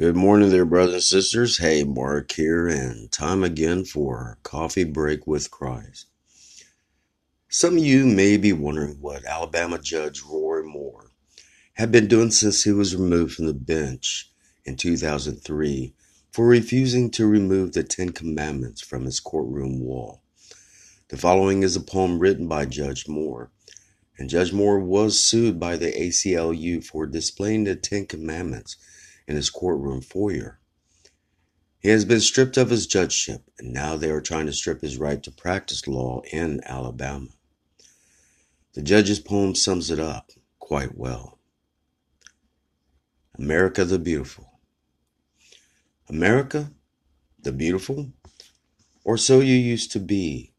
Good morning there, brothers and sisters. Hey, Mark here, and time again for Coffee Break with Christ. Some of you may be wondering what Alabama Judge Roy Moore had been doing since he was removed from the bench in 2003 for refusing to remove the Ten Commandments from his courtroom wall. The following is a poem written by Judge Moore, and Judge Moore was sued by the ACLU for displaying the Ten Commandments in his courtroom foyer. He has been stripped of his judgeship, and now they are trying to strip his right to practice law in Alabama. The judge's poem sums it up quite well. America the Beautiful. America the Beautiful? Or so you used to be.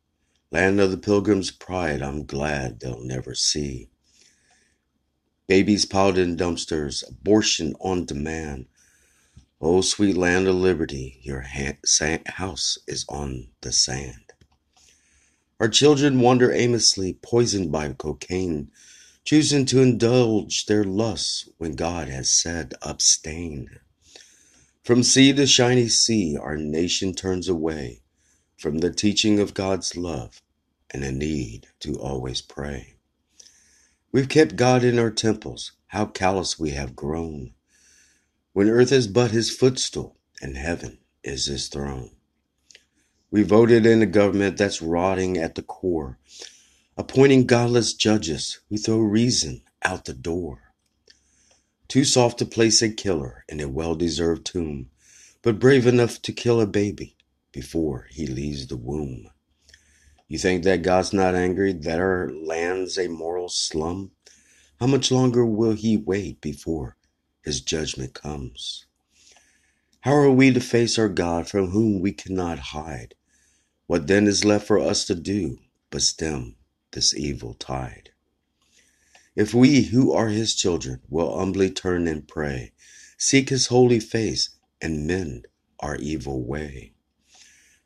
Land of the pilgrim's pride, I'm glad they'll never see. Babies piled in dumpsters, abortion on demand. Oh, sweet land of liberty, your house is on the sand. Our children wander aimlessly, poisoned by cocaine, choosing to indulge their lusts when God has said, abstain. From sea to shiny sea, our nation turns away from the teaching of God's love and a need to always pray. We've kept God in our temples. How callous we have grown. When earth is but his footstool and heaven is his throne. We voted in a government that's rotting at the core, appointing godless judges who throw reason out the door. Too soft to place a killer in a well deserved tomb, but brave enough to kill a baby before he leaves the womb. You think that God's not angry that our land's a moral slum? How much longer will he wait before his judgment comes? How are we to face our God from whom we cannot hide? What then is left for us to do but stem this evil tide? If we who are his children will humbly turn and pray, seek his holy face, and mend our evil way,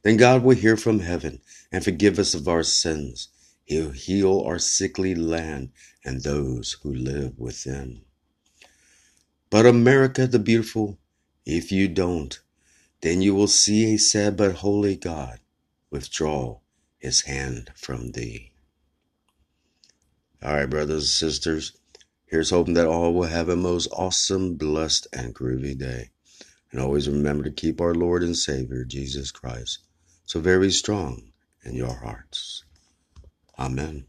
then God will hear from heaven and forgive us of our sins. He'll heal our sickly land and those who live within. But America the beautiful, if you don't, then you will see a sad but holy God withdraw his hand from thee. All right, brothers and sisters, here's hoping that all will have a most awesome, blessed, and groovy day. And always remember to keep our Lord and Savior, Jesus Christ, so very strong in your hearts. Amen.